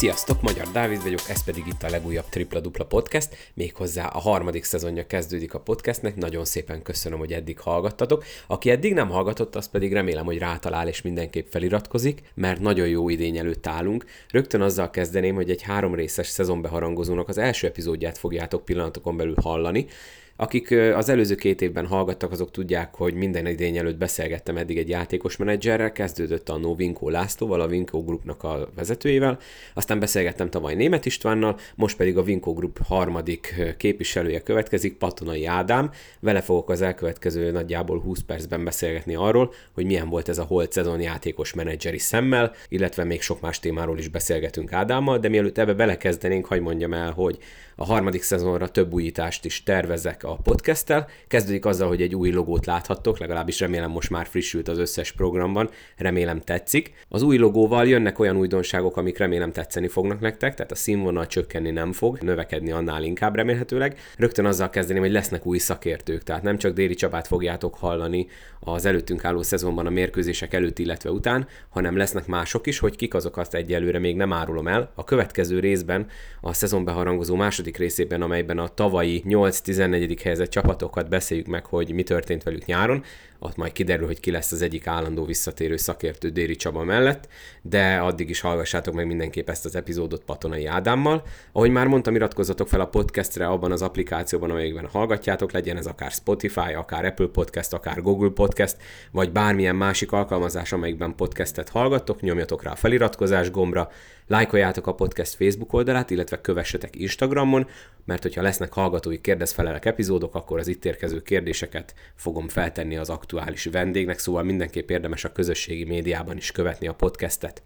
Sziasztok, Magyar Dávid vagyok, ez pedig itt a legújabb Tripla Dupla Podcast, méghozzá a harmadik szezonja kezdődik a podcastnek, nagyon szépen köszönöm, hogy eddig hallgattatok. Aki eddig nem hallgatott, az pedig remélem, hogy rátalál és mindenképp feliratkozik, mert nagyon jó idény előtt állunk. Rögtön azzal kezdeném, hogy egy három részes szezonbeharangozónak az első epizódját fogjátok pillanatokon belül hallani, akik az előző két évben hallgattak, azok tudják, hogy minden idény előtt beszélgettem eddig egy játékos menedzserrel, kezdődött a No Vinkó Lászlóval, a Vinkó Groupnak a vezetőjével, aztán beszélgettem tavaly Német Istvánnal, most pedig a Vinkó Group harmadik képviselője következik, Patonai Ádám. Vele fogok az elkövetkező nagyjából 20 percben beszélgetni arról, hogy milyen volt ez a holt szezon játékos menedzseri szemmel, illetve még sok más témáról is beszélgetünk Ádámmal, de mielőtt ebbe belekezdenénk, hagy mondjam el, hogy a harmadik szezonra több újítást is tervezek a podcasttel. Kezdődik azzal, hogy egy új logót láthattok, legalábbis remélem most már frissült az összes programban, remélem tetszik. Az új logóval jönnek olyan újdonságok, amik remélem tetszeni fognak nektek, tehát a színvonal csökkenni nem fog, növekedni annál inkább remélhetőleg. Rögtön azzal kezdeném, hogy lesznek új szakértők, tehát nem csak Déri Csabát fogjátok hallani az előttünk álló szezonban a mérkőzések előtt, illetve után, hanem lesznek mások is, hogy kik azok azt egyelőre még nem árulom el. A következő részben, a szezonbeharangozó második részében, amelyben a tavalyi 8-14 helyezett csapatokat beszéljük meg, hogy mi történt velük nyáron, ott majd kiderül, hogy ki lesz az egyik állandó visszatérő szakértő Déri Csaba mellett, de addig is hallgassátok meg mindenképp ezt az epizódot Patonai Ádámmal. Ahogy már mondtam, iratkozzatok fel a podcastre abban az applikációban, amelyikben hallgatjátok, legyen ez akár Spotify, akár Apple Podcast, akár Google Podcast, vagy bármilyen másik alkalmazás, amelyikben podcastet hallgattok, nyomjatok rá a feliratkozás gombra, lájkoljátok a podcast Facebook oldalát, illetve kövessetek Instagramon, mert hogyha lesznek hallgatói kérdezfelelek epizódok, akkor az itt érkező kérdéseket fogom feltenni az aktuális vendégnek, szóval mindenképp érdemes a közösségi médiában is követni a podcastet.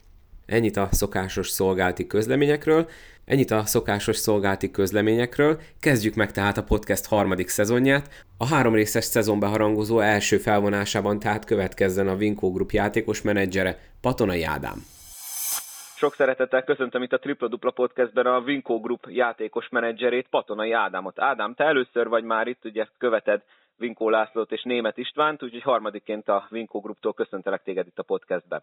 Ennyit a szokásos szolgálti közleményekről, ennyit a szokásos szolgálti közleményekről. Kezdjük meg tehát a podcast harmadik szezonját. A három részes szezonbe harangozó első felvonásában tehát következzen a Vinko Group játékos menedzsere Patonai Ádám. Sok szeretettel köszöntöm itt a Tripla Dupla Podcastben a Vinko Group játékos menedzserét, Patonai Ádámot. Ádám, te először vagy már itt, ugye követed Vinkó Lászlót és Német Istvánt, úgyhogy harmadikként a Vinko Grouptól köszöntelek téged itt a podcastben.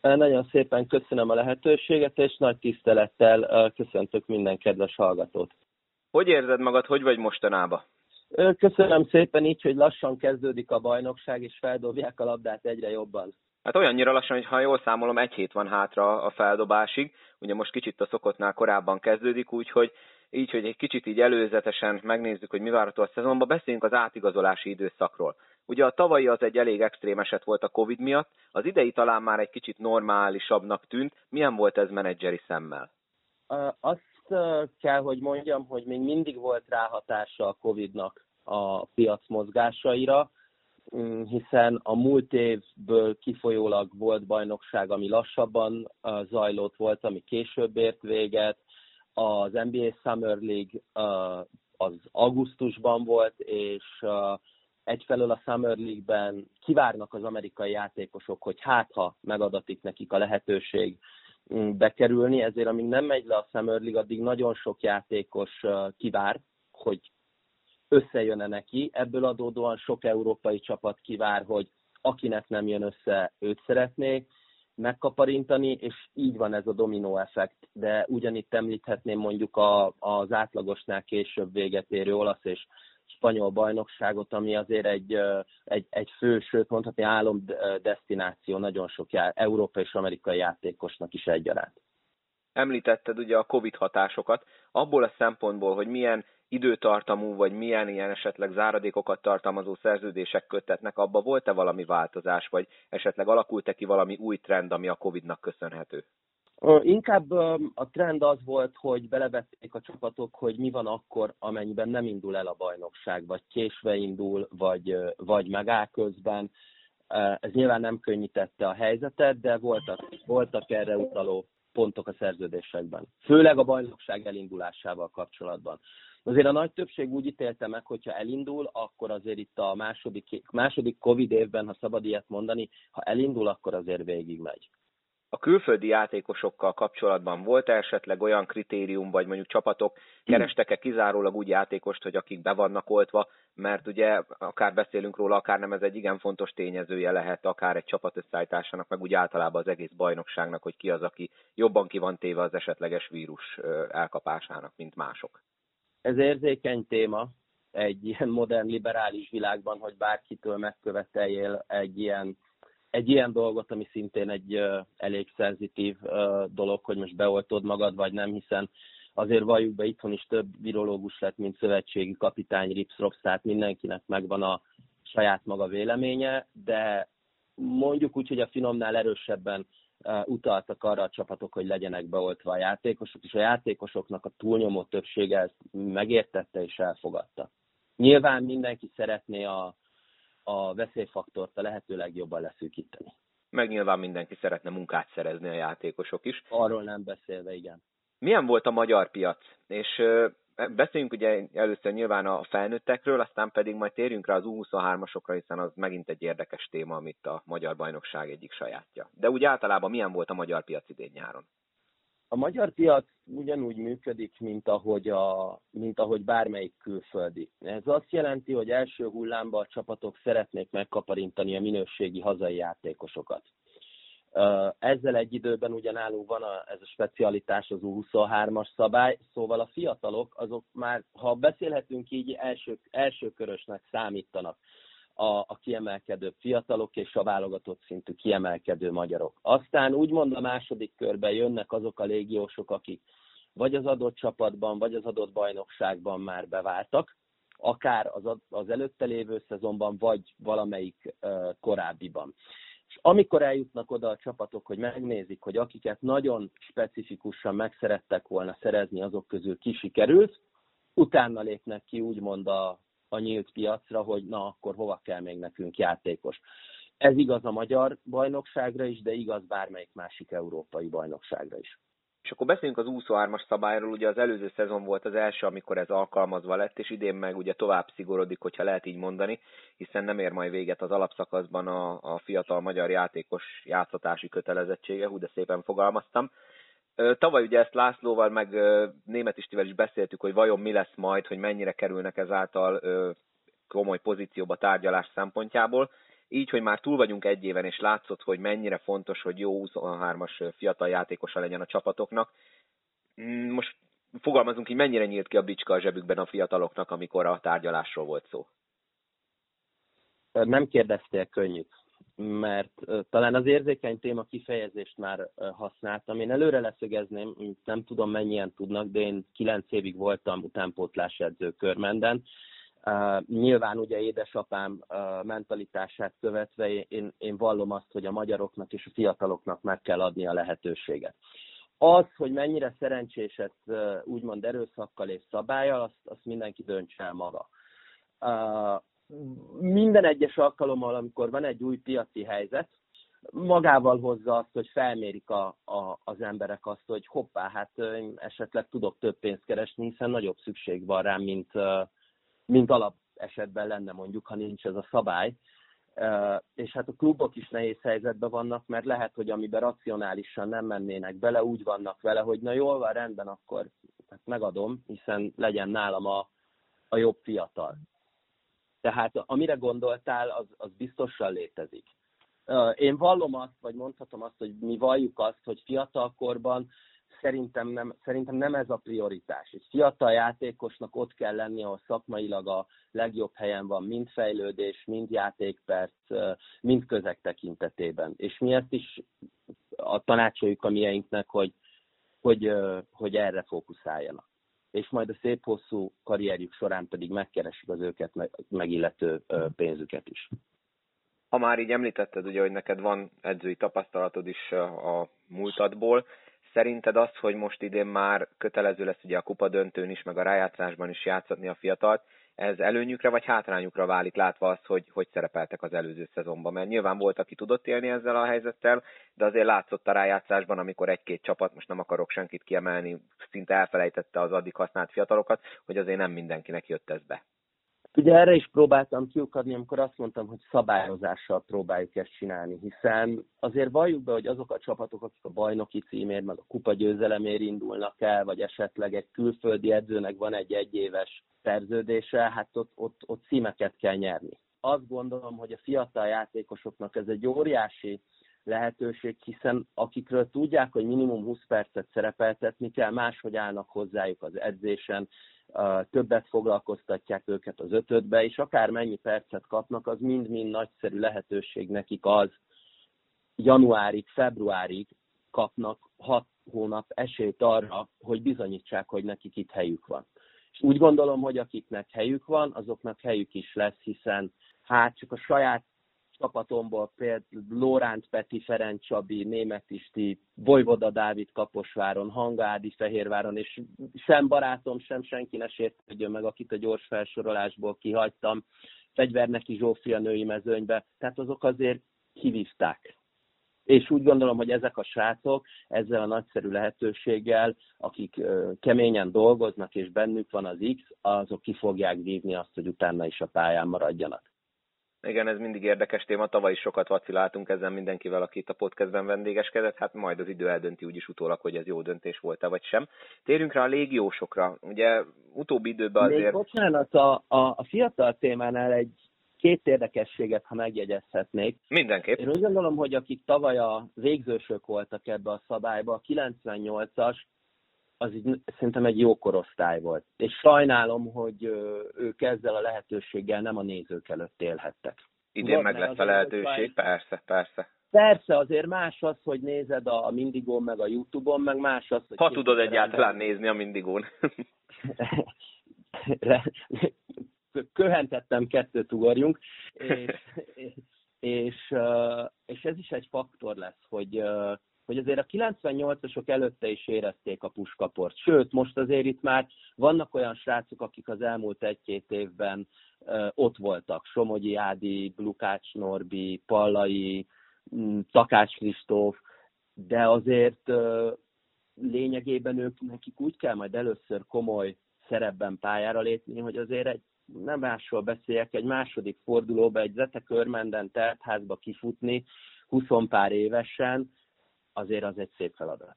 Nagyon szépen köszönöm a lehetőséget, és nagy tisztelettel köszöntök minden kedves hallgatót. Hogy érzed magad, hogy vagy mostanában? Köszönöm szépen így, hogy lassan kezdődik a bajnokság, és feldobják a labdát egyre jobban. Hát olyannyira lassan, hogy ha jól számolom, egy hét van hátra a feldobásig. Ugye most kicsit a szokottnál korábban kezdődik, úgyhogy így, hogy egy kicsit így előzetesen megnézzük, hogy mi várható a szezonban, beszéljünk az átigazolási időszakról. Ugye a tavalyi az egy elég extrém eset volt a Covid miatt, az idei talán már egy kicsit normálisabbnak tűnt. Milyen volt ez menedzseri szemmel? Azt kell, hogy mondjam, hogy még mindig volt ráhatása a Covid-nak a piac mozgásaira, mm, hiszen a múlt évből kifolyólag volt bajnokság, ami lassabban zajlott volt, ami később ért véget, az NBA Summer League az augusztusban volt, és egyfelől a Summer League-ben kivárnak az amerikai játékosok, hogy hát ha megadatik nekik a lehetőség mm, bekerülni, ezért amíg nem megy le a Summer League, addig nagyon sok játékos kivár, hogy összejön-e neki. Ebből adódóan sok európai csapat kivár, hogy akinek nem jön össze, őt szeretnék megkaparintani, és így van ez a dominó effekt. De ugyanitt említhetném mondjuk a, az átlagosnál később véget érő olasz és spanyol bajnokságot, ami azért egy, egy, egy fő, sőt mondhatni álom destináció nagyon sok já, európai és amerikai játékosnak is egyaránt. Említetted ugye a Covid hatásokat, abból a szempontból, hogy milyen időtartamú, vagy milyen ilyen esetleg záradékokat tartalmazó szerződések kötetnek, abba volt-e valami változás, vagy esetleg alakult-e ki valami új trend, ami a Covid-nak köszönhető? Inkább a trend az volt, hogy belevették a csapatok, hogy mi van akkor, amennyiben nem indul el a bajnokság, vagy késve indul, vagy, vagy megáll közben. Ez nyilván nem könnyítette a helyzetet, de voltak, voltak erre utaló pontok a szerződésekben. Főleg a bajnokság elindulásával kapcsolatban. Azért a nagy többség úgy ítélte meg, hogyha elindul, akkor azért itt a második, második Covid évben, ha szabad ilyet mondani, ha elindul, akkor azért végig megy. a külföldi játékosokkal kapcsolatban volt esetleg olyan kritérium, vagy mondjuk csapatok kerestek-e kizárólag úgy játékost, hogy akik be vannak oltva, mert ugye akár beszélünk róla, akár nem, ez egy igen fontos tényezője lehet akár egy csapat összeállításának, meg úgy általában az egész bajnokságnak, hogy ki az, aki jobban ki van téve az esetleges vírus elkapásának, mint mások. Ez érzékeny téma egy ilyen modern liberális világban, hogy bárkitől megköveteljél egy ilyen egy ilyen dolgot, ami szintén egy uh, elég szenzitív dolog, hogy most beoltod magad, vagy nem, hiszen azért valljuk be, itthon is több virológus lett, mint szövetségi kapitány Rips Rops, tehát mindenkinek megvan a saját maga véleménye, de mondjuk úgy, hogy a finomnál erősebben utaltak arra a csapatok, hogy legyenek beoltva a játékosok, és a játékosoknak a túlnyomó többsége ezt megértette és elfogadta. Nyilván mindenki szeretné a, a veszélyfaktort a lehető legjobban leszűkíteni. Meg nyilván mindenki szeretne munkát szerezni a játékosok is. Arról nem beszélve, igen. Milyen volt a magyar piac? És beszéljünk ugye először nyilván a felnőttekről, aztán pedig majd térjünk rá az U23-asokra, hiszen az megint egy érdekes téma, amit a magyar bajnokság egyik sajátja. De úgy általában milyen volt a magyar piac idén nyáron? A magyar piac ugyanúgy működik, mint ahogy, a, mint ahogy bármelyik külföldi. Ez azt jelenti, hogy első hullámban a csapatok szeretnék megkaparintani a minőségi hazai játékosokat. Ezzel egy időben ugyanálló van a, ez a specialitás, az U23-as szabály, szóval a fiatalok azok már, ha beszélhetünk így, első, elsőkörösnek számítanak a, a kiemelkedő fiatalok és a válogatott szintű kiemelkedő magyarok. Aztán úgymond a második körben jönnek azok a légiósok, akik vagy az adott csapatban, vagy az adott bajnokságban már beváltak, akár az, az előtte lévő szezonban, vagy valamelyik uh, korábbiban. És amikor eljutnak oda a csapatok, hogy megnézik, hogy akiket nagyon specifikusan megszerettek volna szerezni, azok közül ki sikerült, utána lépnek ki úgymond a, a nyílt piacra, hogy na akkor hova kell még nekünk játékos. Ez igaz a magyar bajnokságra is, de igaz bármelyik másik európai bajnokságra is. És akkor beszéljünk az 23-as szabályról, ugye az előző szezon volt az első, amikor ez alkalmazva lett, és idén meg ugye tovább szigorodik, hogyha lehet így mondani, hiszen nem ér majd véget az alapszakaszban a, a fiatal magyar játékos játszatási kötelezettsége, hú, de szépen fogalmaztam. Tavaly ugye ezt Lászlóval, meg Német Istivel is beszéltük, hogy vajon mi lesz majd, hogy mennyire kerülnek ezáltal komoly pozícióba tárgyalás szempontjából. Így, hogy már túl vagyunk egy éven, és látszott, hogy mennyire fontos, hogy jó 23-as fiatal játékosa legyen a csapatoknak. Mm, most fogalmazunk így, mennyire nyílt ki a bicska a zsebükben a fiataloknak, amikor a tárgyalásról volt szó? Nem kérdeztél könnyűt mert talán az érzékeny téma kifejezést már használtam. Én előre leszögezném, nem tudom mennyien tudnak, de én kilenc évig voltam utánpótlás edző Körmenden. Uh, nyilván ugye édesapám uh, mentalitását követve én, én vallom azt, hogy a magyaroknak és a fiataloknak meg kell adni a lehetőséget. Az, hogy mennyire szerencsés ez uh, úgymond erőszakkal és szabályal, azt, azt mindenki döntse el maga. Minden egyes alkalommal, amikor van egy új piaci helyzet, magával hozza azt, hogy felmérik a, a, az emberek azt, hogy hoppá, hát esetleg tudok több pénzt keresni, hiszen nagyobb szükség van rám, mint, mint alap esetben lenne mondjuk, ha nincs ez a szabály. És hát a klubok is nehéz helyzetben vannak, mert lehet, hogy amiben racionálisan nem mennének bele, úgy vannak vele, hogy na jól van, rendben, akkor hát megadom, hiszen legyen nálam a, a jobb fiatal. Tehát amire gondoltál, az, az biztosan létezik. Én vallom azt, vagy mondhatom azt, hogy mi valljuk azt, hogy fiatalkorban szerintem nem, szerintem nem ez a prioritás. Egy fiatal játékosnak ott kell lenni, ahol szakmailag a legjobb helyen van, mind fejlődés, mind játékperc, mind közeg tekintetében. És mi ezt is a tanácsoljuk a mieinknek, hogy, hogy, hogy erre fókuszáljanak és majd a szép hosszú karrierjük során pedig megkeresik az őket megillető pénzüket is. Ha már így említetted, ugye, hogy neked van edzői tapasztalatod is a múltadból, szerinted az, hogy most idén már kötelező lesz ugye a kupa döntőn is, meg a rájátszásban is játszatni a fiatalt, ez előnyükre vagy hátrányukra válik, látva azt, hogy hogy szerepeltek az előző szezonban? Mert nyilván volt, aki tudott élni ezzel a helyzettel, de azért látszott a rájátszásban, amikor egy-két csapat, most nem akarok senkit kiemelni, szinte elfelejtette az addig használt fiatalokat, hogy azért nem mindenkinek jött ez be. Ugye erre is próbáltam kiukadni, amikor azt mondtam, hogy szabályozással próbáljuk ezt csinálni, hiszen azért valljuk be, hogy azok a csapatok, akik a bajnoki címért, meg a kupa győzelemért indulnak el, vagy esetleg egy külföldi edzőnek van egy egyéves szerződése, hát ott, ott, ott címeket kell nyerni. Azt gondolom, hogy a fiatal játékosoknak ez egy óriási lehetőség, hiszen akikről tudják, hogy minimum 20 percet szerepeltetni kell, máshogy állnak hozzájuk az edzésen, többet foglalkoztatják őket az ötödbe, és akár mennyi percet kapnak, az mind-mind nagyszerű lehetőség nekik az, januárig, februárig kapnak hat hónap esélyt arra, hogy bizonyítsák, hogy nekik itt helyük van. És úgy gondolom, hogy akiknek helyük van, azoknak helyük is lesz, hiszen hát csak a saját csapatomból például Lóránt Peti, Ferenc Csabi, Német Isti, Vojvoda Dávid Kaposváron, Hangádi Fehérváron, és sem barátom, sem senki ne sértődjön meg, akit a gyors felsorolásból kihagytam, Fegyverneki Zsófia női mezőnybe, tehát azok azért kivívták. És úgy gondolom, hogy ezek a srácok ezzel a nagyszerű lehetőséggel, akik keményen dolgoznak, és bennük van az X, azok ki fogják vívni azt, hogy utána is a pályán maradjanak. Igen, ez mindig érdekes téma. Tavaly is sokat vaciláltunk ezzel mindenkivel, aki itt a podcastben vendégeskedett. Hát majd az idő eldönti úgyis utólag, hogy ez jó döntés volt-e vagy sem. Térjünk rá a légiósokra. Ugye utóbbi időben azért... Még bocsánat, a, a, a fiatal témánál egy két érdekességet, ha megjegyezhetnék. Mindenképp. Én úgy gondolom, hogy akik tavaly a végzősök voltak ebbe a szabályba, a 98-as az így szerintem egy jó korosztály volt. És sajnálom, hogy ők ezzel a lehetőséggel nem a nézők előtt élhettek. Idén meg lesz a lehetőség, persze, persze. Persze, azért más az, hogy nézed a Mindigón, meg a Youtube-on, meg más az, hogy... Ha tudod egyáltalán nézni a Mindigón. Köhentettem, kettőt ugorjunk, és, és, és ez is egy faktor lesz, hogy hogy azért a 98-asok előtte is érezték a puskaport. Sőt, most azért itt már vannak olyan srácok, akik az elmúlt egy-két évben ott voltak. Somogyi Ádi, Lukács Norbi, Pallai, mm, Takács Kristóf, de azért lényegében ők, nekik úgy kell majd először komoly szerepben pályára lépni, hogy azért egy nem másról beszéljek, egy második fordulóba, egy Zete Körmenden teltházba kifutni, 20 pár évesen, azért az egy szép feladat.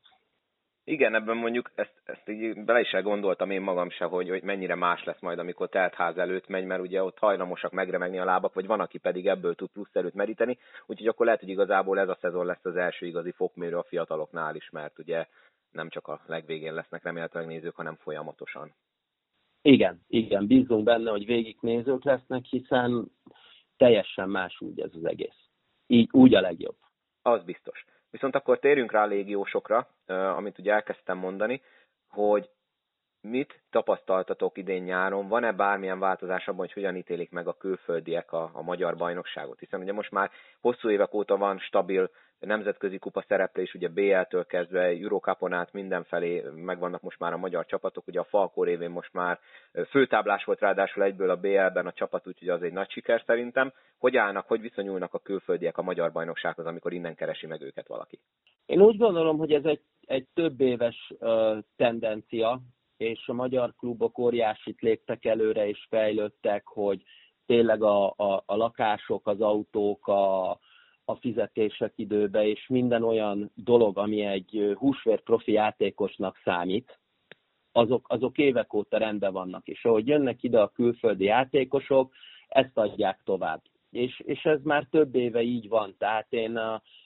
Igen, ebben mondjuk ezt, ezt így bele is gondoltam én magam se, hogy, hogy mennyire más lesz majd, amikor teltház előtt megy, mert ugye ott hajlamosak megremegni a lábak, vagy van, aki pedig ebből tud plusz előtt meríteni, úgyhogy akkor lehet, hogy igazából ez a szezon lesz az első igazi fokmérő a fiataloknál is, mert ugye nem csak a legvégén lesznek remélhetőleg nézők, hanem folyamatosan. Igen, igen, bízunk benne, hogy végig nézők lesznek, hiszen teljesen más úgy ez az egész. Így úgy a legjobb. Az biztos. Viszont akkor térjünk rá a légiósokra, amit ugye elkezdtem mondani, hogy mit tapasztaltatok idén nyáron? Van-e bármilyen változás abban, hogy hogyan ítélik meg a külföldiek a, a magyar bajnokságot? Hiszen ugye most már hosszú évek óta van stabil nemzetközi kupa szereplés, ugye BL-től kezdve Eurocupon át mindenfelé megvannak most már a magyar csapatok, ugye a Falkó révén most már főtáblás volt ráadásul egyből a BL-ben a csapat, úgyhogy az egy nagy siker szerintem. Hogy állnak, hogy viszonyulnak a külföldiek a magyar bajnoksághoz, amikor innen keresi meg őket valaki? Én úgy gondolom, hogy ez egy, egy több éves uh, tendencia, és a magyar klubok óriásit léptek előre és fejlődtek, hogy tényleg a, a, a lakások, az autók, a, a fizetések időbe, és minden olyan dolog, ami egy húsvér profi játékosnak számít, azok, azok évek óta rendben vannak, és ahogy jönnek ide a külföldi játékosok, ezt adják tovább. És, és ez már több éve így van, tehát én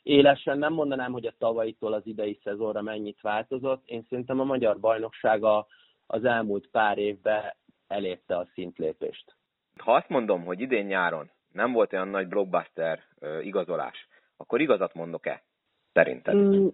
élesen nem mondanám, hogy a tavalyitól az idei szezonra mennyit változott, én szerintem a magyar bajnokság a, az elmúlt pár évben elérte a szintlépést. Ha azt mondom, hogy idén nyáron nem volt olyan nagy blockbuster igazolás, akkor igazat mondok-e? Szerinted? Mm,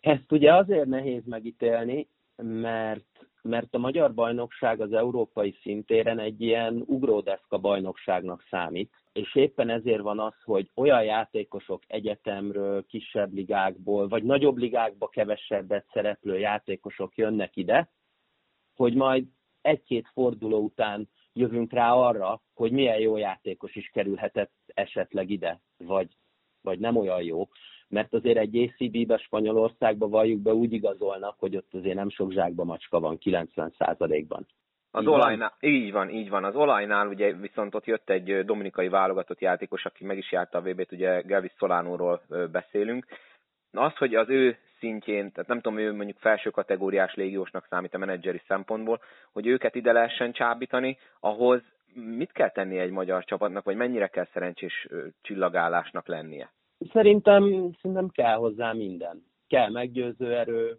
ezt ugye azért nehéz megítélni, mert, mert a magyar bajnokság az európai szintéren egy ilyen ugródeszka bajnokságnak számít, és éppen ezért van az, hogy olyan játékosok egyetemről, kisebb ligákból, vagy nagyobb ligákba kevesebbet szereplő játékosok jönnek ide, hogy majd egy-két forduló után jövünk rá arra, hogy milyen jó játékos is kerülhetett esetleg ide, vagy, vagy nem olyan jó. Mert azért egy ACB-be Spanyolországba valljuk be úgy igazolnak, hogy ott azért nem sok zsákba macska van 90%-ban. Az így olajnál, van? így van, így van. Az olajnál ugye viszont ott jött egy dominikai válogatott játékos, aki meg is járta a VB-t, ugye Gelvis Solánóról beszélünk. Az, hogy az ő szintjén, tehát nem tudom, ő mondjuk felső kategóriás légiósnak számít a menedzseri szempontból, hogy őket ide lehessen csábítani, ahhoz mit kell tennie egy magyar csapatnak, vagy mennyire kell szerencsés csillagállásnak lennie? Szerintem, szerintem kell hozzá minden. Kell meggyőző erő,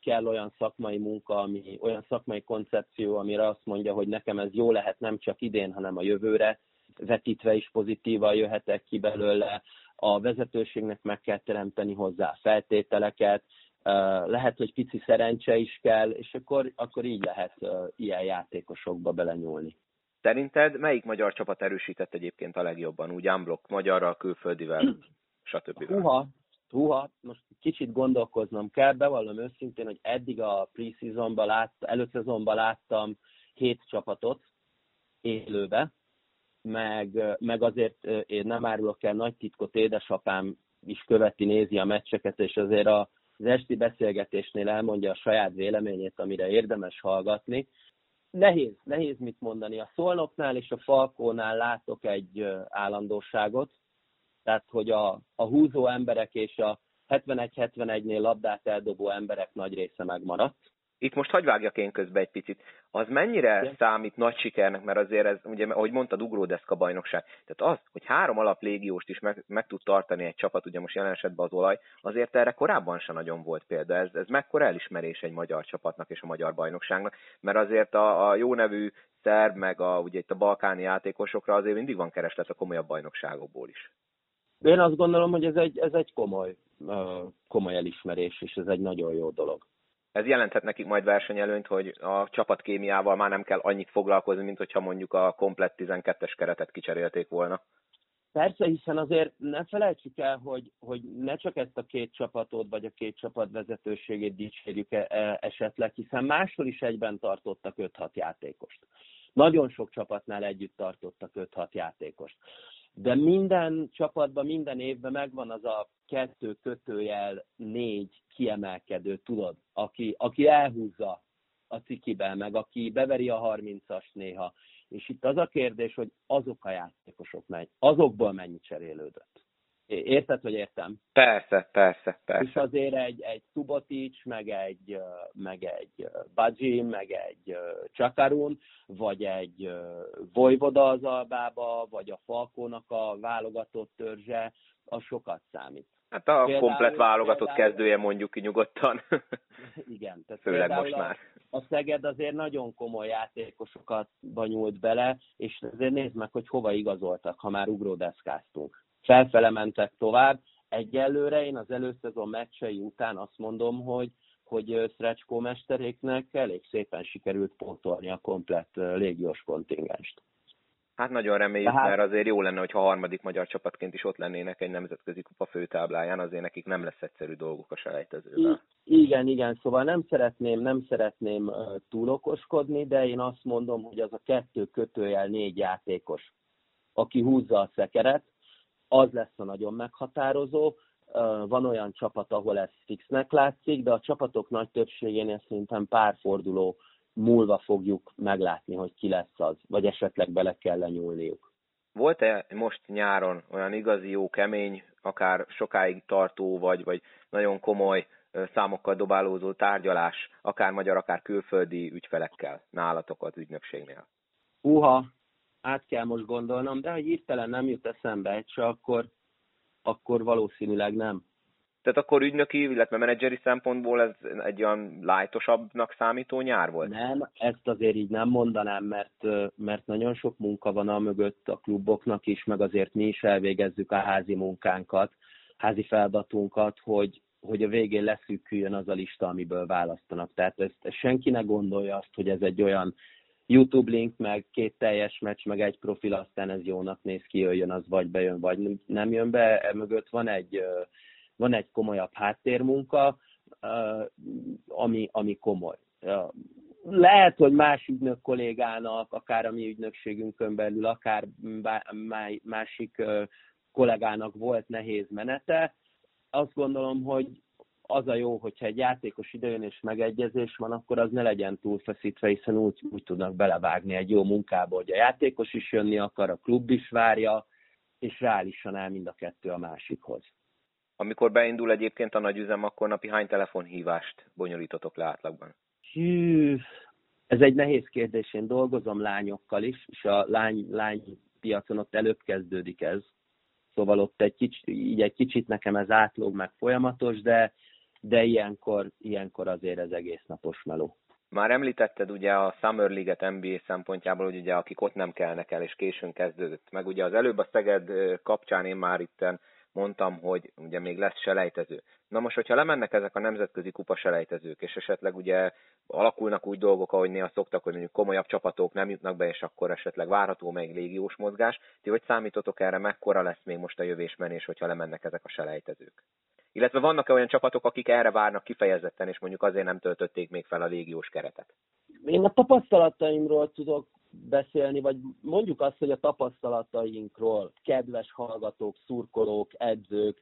kell olyan szakmai munka, ami, olyan szakmai koncepció, amire azt mondja, hogy nekem ez jó lehet nem csak idén, hanem a jövőre, vetítve is pozitívan jöhetek ki belőle, a vezetőségnek meg kell teremteni hozzá feltételeket, lehet, hogy pici szerencse is kell, és akkor, akkor így lehet ilyen játékosokba belenyúlni. Szerinted melyik magyar csapat erősített egyébként a legjobban, úgy unblock, magyarral, külföldivel, stb. Húha, húha, most kicsit gondolkoznom kell, bevallom őszintén, hogy eddig a preseasonban láttam, előszezonban láttam hét csapatot élőbe, meg, meg azért én nem árulok el nagy titkot, édesapám is követi, nézi a meccseket, és azért az esti beszélgetésnél elmondja a saját véleményét, amire érdemes hallgatni. Nehéz, nehéz mit mondani. A Szolnoknál és a Falkónál látok egy állandóságot, tehát hogy a, a húzó emberek és a 71-71-nél labdát eldobó emberek nagy része megmaradt itt most hagy vágjak én közbe egy picit. Az mennyire Igen. számít nagy sikernek, mert azért ez, ugye, ahogy mondtad, ugródeszka bajnokság. Tehát az, hogy három alap légióst is meg, meg tud tartani egy csapat, ugye most jelen esetben az olaj, azért erre korábban sem nagyon volt példa. Ez, ez mekkora elismerés egy magyar csapatnak és a magyar bajnokságnak, mert azért a, a jó nevű szerb, meg a, ugye itt a balkáni játékosokra azért mindig van kereslet a komolyabb bajnokságokból is. Én azt gondolom, hogy ez egy, ez egy komoly, komoly elismerés, és ez egy nagyon jó dolog ez jelenthet nekik majd versenyelőnyt, hogy a csapatkémiával már nem kell annyit foglalkozni, mint hogyha mondjuk a komplett 12-es keretet kicserélték volna. Persze, hiszen azért ne felejtsük el, hogy, hogy ne csak ezt a két csapatot, vagy a két csapat vezetőségét dicsérjük e, e, esetleg, hiszen máshol is egyben tartottak 5-6 játékost. Nagyon sok csapatnál együtt tartottak 5-6 játékost. De minden csapatban, minden évben megvan az a kettő kötőjel négy kiemelkedő, tudod, aki, aki elhúzza a cikibe, meg aki beveri a 30-as néha. És itt az a kérdés, hogy azok a játékosok megy, azokból mennyi cserélődött. Érted, hogy értem? Persze, persze, persze. És azért egy, egy Subotic, meg egy, meg egy Bajim, meg egy Csakarun, vagy egy Vojvoda az albába, vagy a Falkónak a válogatott törzse, az sokat számít. Hát a például, komplet válogatott például, kezdője mondjuk ki nyugodtan. Igen. Tehát Főleg most már. A, a Szeged azért nagyon komoly játékosokat banyult bele, és azért nézd meg, hogy hova igazoltak, ha már ugródeszkáztunk. Felfele mentek tovább. Egyelőre én az előszezon meccsei után azt mondom, hogy hogy Szrecskó mesteréknek elég szépen sikerült pótolni a komplett légiós kontingenst. Hát nagyon reméljük, Tehát... mert azért jó lenne, hogyha harmadik magyar csapatként is ott lennének egy nemzetközi kupa főtábláján, azért nekik nem lesz egyszerű dolguk a selejtezővel. I- igen, igen, szóval nem szeretném, nem szeretném túl okoskodni, de én azt mondom, hogy az a kettő kötőjel négy játékos, aki húzza a szekeret, az lesz a nagyon meghatározó. Van olyan csapat, ahol ez fixnek látszik, de a csapatok nagy többségénél szerintem pár forduló múlva fogjuk meglátni, hogy ki lesz az, vagy esetleg bele kell lenyúlniuk. Volt-e most nyáron olyan igazi jó, kemény, akár sokáig tartó, vagy, vagy nagyon komoly számokkal dobálózó tárgyalás, akár magyar, akár külföldi ügyfelekkel nálatok az ügynökségnél? Uha, át kell most gondolnom, de ha hirtelen nem jut eszembe egy se, akkor, akkor valószínűleg nem. Tehát akkor ügynöki, illetve menedzseri szempontból ez egy olyan lájtosabbnak számító nyár volt? Nem, ezt azért így nem mondanám, mert, mert nagyon sok munka van a mögött a kluboknak is, meg azért mi is elvégezzük a házi munkánkat, házi feladatunkat, hogy, hogy a végén leszűküljön az a lista, amiből választanak. Tehát ezt, ezt senki ne gondolja azt, hogy ez egy olyan YouTube link, meg két teljes meccs, meg egy profil, aztán ez jónak néz ki, jöjjön az vagy bejön, vagy nem jön be. E mögött van egy van egy komolyabb háttérmunka, ami, ami komoly. Lehet, hogy más ügynök kollégának, akár a mi ügynökségünkön belül, akár másik kollégának volt nehéz menete. Azt gondolom, hogy az a jó, hogyha egy játékos idejön és megegyezés van, akkor az ne legyen túlfeszítve, hiszen úgy, úgy tudnak belevágni egy jó munkába, hogy a játékos is jönni akar, a klub is várja, és reálisan el mind a kettő a másikhoz. Amikor beindul egyébként a nagy üzem, akkor napi hány telefonhívást bonyolítotok le átlagban? Hű, ez egy nehéz kérdés. Én dolgozom lányokkal is, és a lány, lány piacon ott előbb kezdődik ez. Szóval ott egy kicsit, így egy kicsit nekem ez átlóg meg folyamatos, de, de ilyenkor, ilyenkor azért ez egész napos meló. Már említetted ugye a Summer League-et NBA szempontjából, hogy ugye akik ott nem kelnek el, és későn kezdődött. Meg ugye az előbb a Szeged kapcsán én már itten mondtam, hogy ugye még lesz selejtező. Na most, hogyha lemennek ezek a nemzetközi kupa selejtezők, és esetleg ugye alakulnak úgy dolgok, ahogy néha szoktak, hogy mondjuk komolyabb csapatok nem jutnak be, és akkor esetleg várható még légiós mozgás, ti hogy számítotok erre, mekkora lesz még most a jövésmenés, hogyha lemennek ezek a selejtezők? Illetve vannak-e olyan csapatok, akik erre várnak kifejezetten, és mondjuk azért nem töltötték még fel a légiós keretet? Én a tapasztalataimról tudok beszélni, vagy mondjuk azt, hogy a tapasztalatainkról, kedves hallgatók, szurkolók, edzők,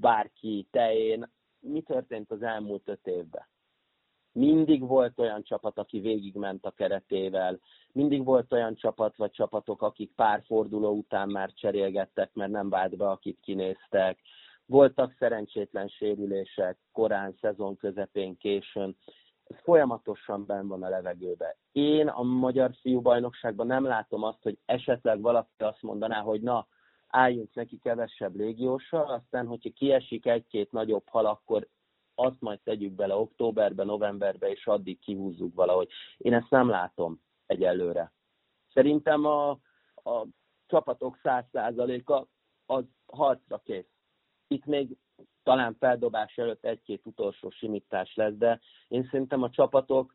bárki, te, mi történt az elmúlt öt évben? Mindig volt olyan csapat, aki végigment a keretével, mindig volt olyan csapat vagy csapatok, akik pár forduló után már cserélgettek, mert nem vált be, akit kinéztek. Voltak szerencsétlen sérülések korán, szezon közepén, későn ez folyamatosan benn van a levegőben. Én a magyar fiúbajnokságban nem látom azt, hogy esetleg valaki azt mondaná, hogy na, álljunk neki kevesebb légióssal, aztán, hogyha kiesik egy-két nagyobb hal, akkor azt majd tegyük bele októberbe, novemberbe, és addig kihúzzuk valahogy. Én ezt nem látom egyelőre. Szerintem a, a csapatok száz százaléka az harcra kész. Itt még talán feldobás előtt egy-két utolsó simítás lesz, de én szerintem a csapatok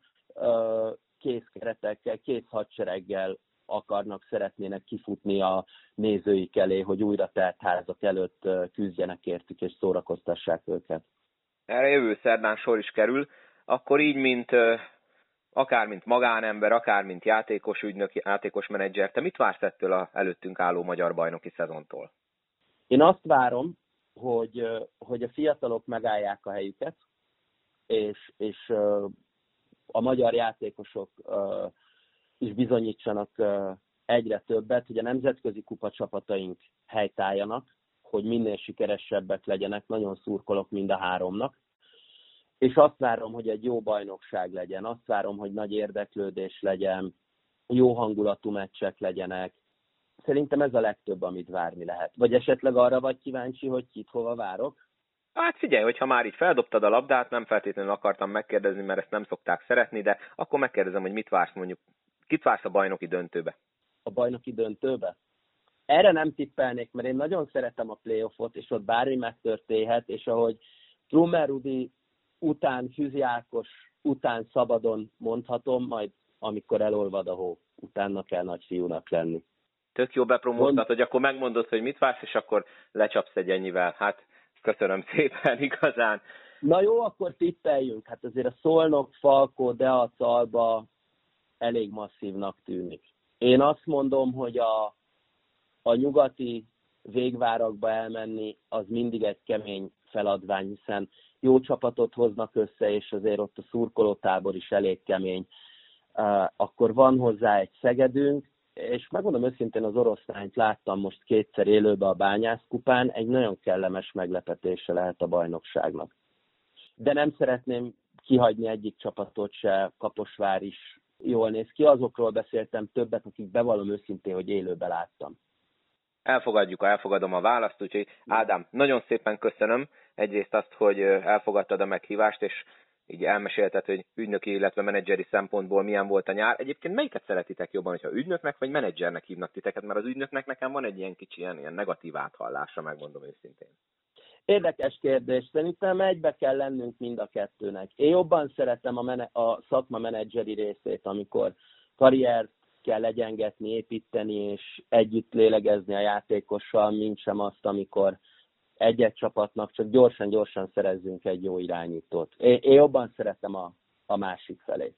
kész keretekkel, kész hadsereggel akarnak, szeretnének kifutni a nézőik elé, hogy újra telt házak előtt küzdjenek értük és szórakoztassák őket. Erre jövő szerdán sor is kerül, akkor így, mint akár mint magánember, akár mint játékos ügynök, játékos menedzser, te mit vársz ettől a előttünk álló magyar bajnoki szezontól? Én azt várom, hogy, hogy a fiatalok megállják a helyüket, és, és a magyar játékosok is bizonyítsanak egyre többet, hogy a nemzetközi kupa csapataink helytálljanak, hogy minél sikeresebbek legyenek, nagyon szurkolok mind a háromnak. És azt várom, hogy egy jó bajnokság legyen, azt várom, hogy nagy érdeklődés legyen, jó hangulatú meccsek legyenek, Szerintem ez a legtöbb, amit várni lehet. Vagy esetleg arra vagy kíváncsi, hogy kit hova várok? Hát figyelj, hogyha már így feldobtad a labdát, nem feltétlenül akartam megkérdezni, mert ezt nem szokták szeretni, de akkor megkérdezem, hogy mit vársz mondjuk, kit vársz a bajnoki döntőbe? A bajnoki döntőbe? Erre nem tippelnék, mert én nagyon szeretem a playoffot, és ott bármi megtörténhet, és ahogy Trumer Rudi után Füzi Ákos után szabadon mondhatom, majd amikor elolvad a hó, utána kell nagy fiúnak lenni tök jó bepromóztat, hogy akkor megmondod, hogy mit vársz, és akkor lecsapsz egy ennyivel. Hát köszönöm szépen igazán. Na jó, akkor tippeljünk. Hát azért a Szolnok, Falkó, Deac, Alba elég masszívnak tűnik. Én azt mondom, hogy a, a nyugati végvárakba elmenni, az mindig egy kemény feladvány, hiszen jó csapatot hoznak össze, és azért ott a szurkolótábor is elég kemény. Akkor van hozzá egy Szegedünk, és megmondom őszintén, az oroszlányt láttam most kétszer élőbe a bányászkupán, egy nagyon kellemes meglepetése lehet a bajnokságnak. De nem szeretném kihagyni egyik csapatot se, Kaposvár is jól néz ki. Azokról beszéltem többet, akik bevallom őszintén, hogy élőbe láttam. Elfogadjuk, elfogadom a választ, úgyhogy Ádám, nagyon szépen köszönöm egyrészt azt, hogy elfogadtad a meghívást, és így elmesélted, hogy ügynöki, illetve menedzseri szempontból milyen volt a nyár. Egyébként melyiket szeretitek jobban, hogyha ügynöknek vagy menedzsernek hívnak titeket? Mert az ügynöknek nekem van egy ilyen kicsi ilyen, ilyen negatív áthallása, megmondom őszintén. Érdekes kérdés. Szerintem egybe kell lennünk mind a kettőnek. Én jobban szeretem a, mene- a szakma menedzseri részét, amikor karriert kell legyengetni, építeni, és együtt lélegezni a játékossal, mint sem azt, amikor egy-egy csapatnak csak gyorsan-gyorsan szerezzünk egy jó irányítót. Én, én jobban szeretem a, a másik felét.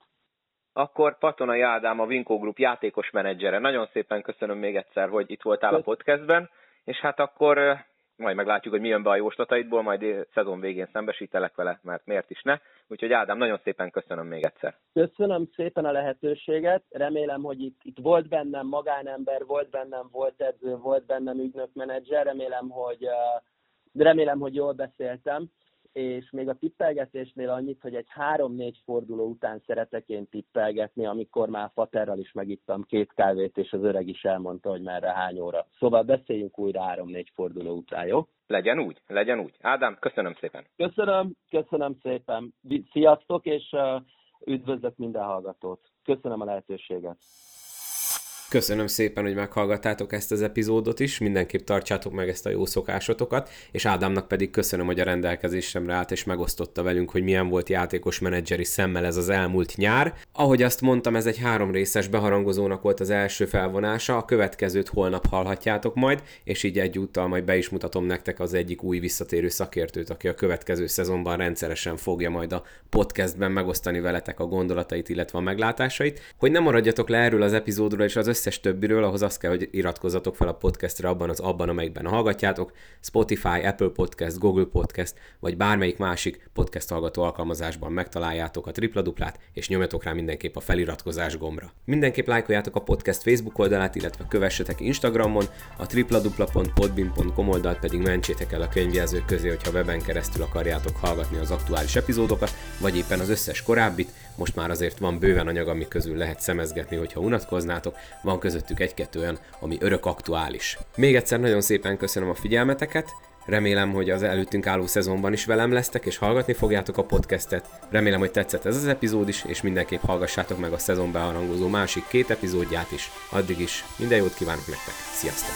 Akkor Patonai Ádám, a Vinko Group játékos menedzsere. Nagyon szépen köszönöm még egyszer, hogy itt voltál a podcastben, és hát akkor majd meglátjuk, hogy mi jön be a jóslataidból, majd szezon végén szembesítelek vele, mert miért is ne. Úgyhogy Ádám, nagyon szépen köszönöm még egyszer. Köszönöm szépen a lehetőséget, remélem, hogy itt, itt volt bennem magánember, volt bennem volt edző, volt bennem ügynök menedzser, remélem, hogy, remélem, hogy jól beszéltem és még a tippelgetésnél annyit, hogy egy három-négy forduló után szeretek én tippelgetni, amikor már Faterral is megittam két kávét, és az öreg is elmondta, hogy merre hány óra. Szóval beszéljünk újra három-négy forduló után, jó? Legyen úgy, legyen úgy. Ádám, köszönöm szépen. Köszönöm, köszönöm szépen. Sziasztok, és üdvözlök minden hallgatót. Köszönöm a lehetőséget. Köszönöm szépen, hogy meghallgattátok ezt az epizódot is, mindenképp tartsátok meg ezt a jó szokásotokat, és Ádámnak pedig köszönöm, hogy a rendelkezésemre állt és megosztotta velünk, hogy milyen volt játékos menedzseri szemmel ez az elmúlt nyár. Ahogy azt mondtam, ez egy három részes beharangozónak volt az első felvonása, a következőt holnap hallhatjátok majd, és így egyúttal majd be is mutatom nektek az egyik új visszatérő szakértőt, aki a következő szezonban rendszeresen fogja majd a podcastben megosztani veletek a gondolatait, illetve a meglátásait. Hogy nem maradjatok le erről az epizódról és az összes többiről, ahhoz azt kell, hogy iratkozzatok fel a podcastre abban az abban, amelyikben hallgatjátok, Spotify, Apple Podcast, Google Podcast, vagy bármelyik másik podcast hallgató alkalmazásban megtaláljátok a tripla duplát, és nyomjatok rá mindenképp a feliratkozás gombra. Mindenképp lájkoljátok a podcast Facebook oldalát, illetve kövessetek Instagramon, a tripladupla.podbin.com oldalt pedig mentsétek el a könyvjelzők közé, hogyha weben keresztül akarjátok hallgatni az aktuális epizódokat, vagy éppen az összes korábbit, most már azért van bőven anyag, ami közül lehet szemezgetni, hogyha unatkoznátok, van közöttük egy-kettő olyan, ami örök aktuális. Még egyszer nagyon szépen köszönöm a figyelmeteket, Remélem, hogy az előttünk álló szezonban is velem lesztek, és hallgatni fogjátok a podcastet. Remélem, hogy tetszett ez az epizód is, és mindenképp hallgassátok meg a szezon beharangozó másik két epizódját is. Addig is minden jót kívánok nektek. Sziasztok!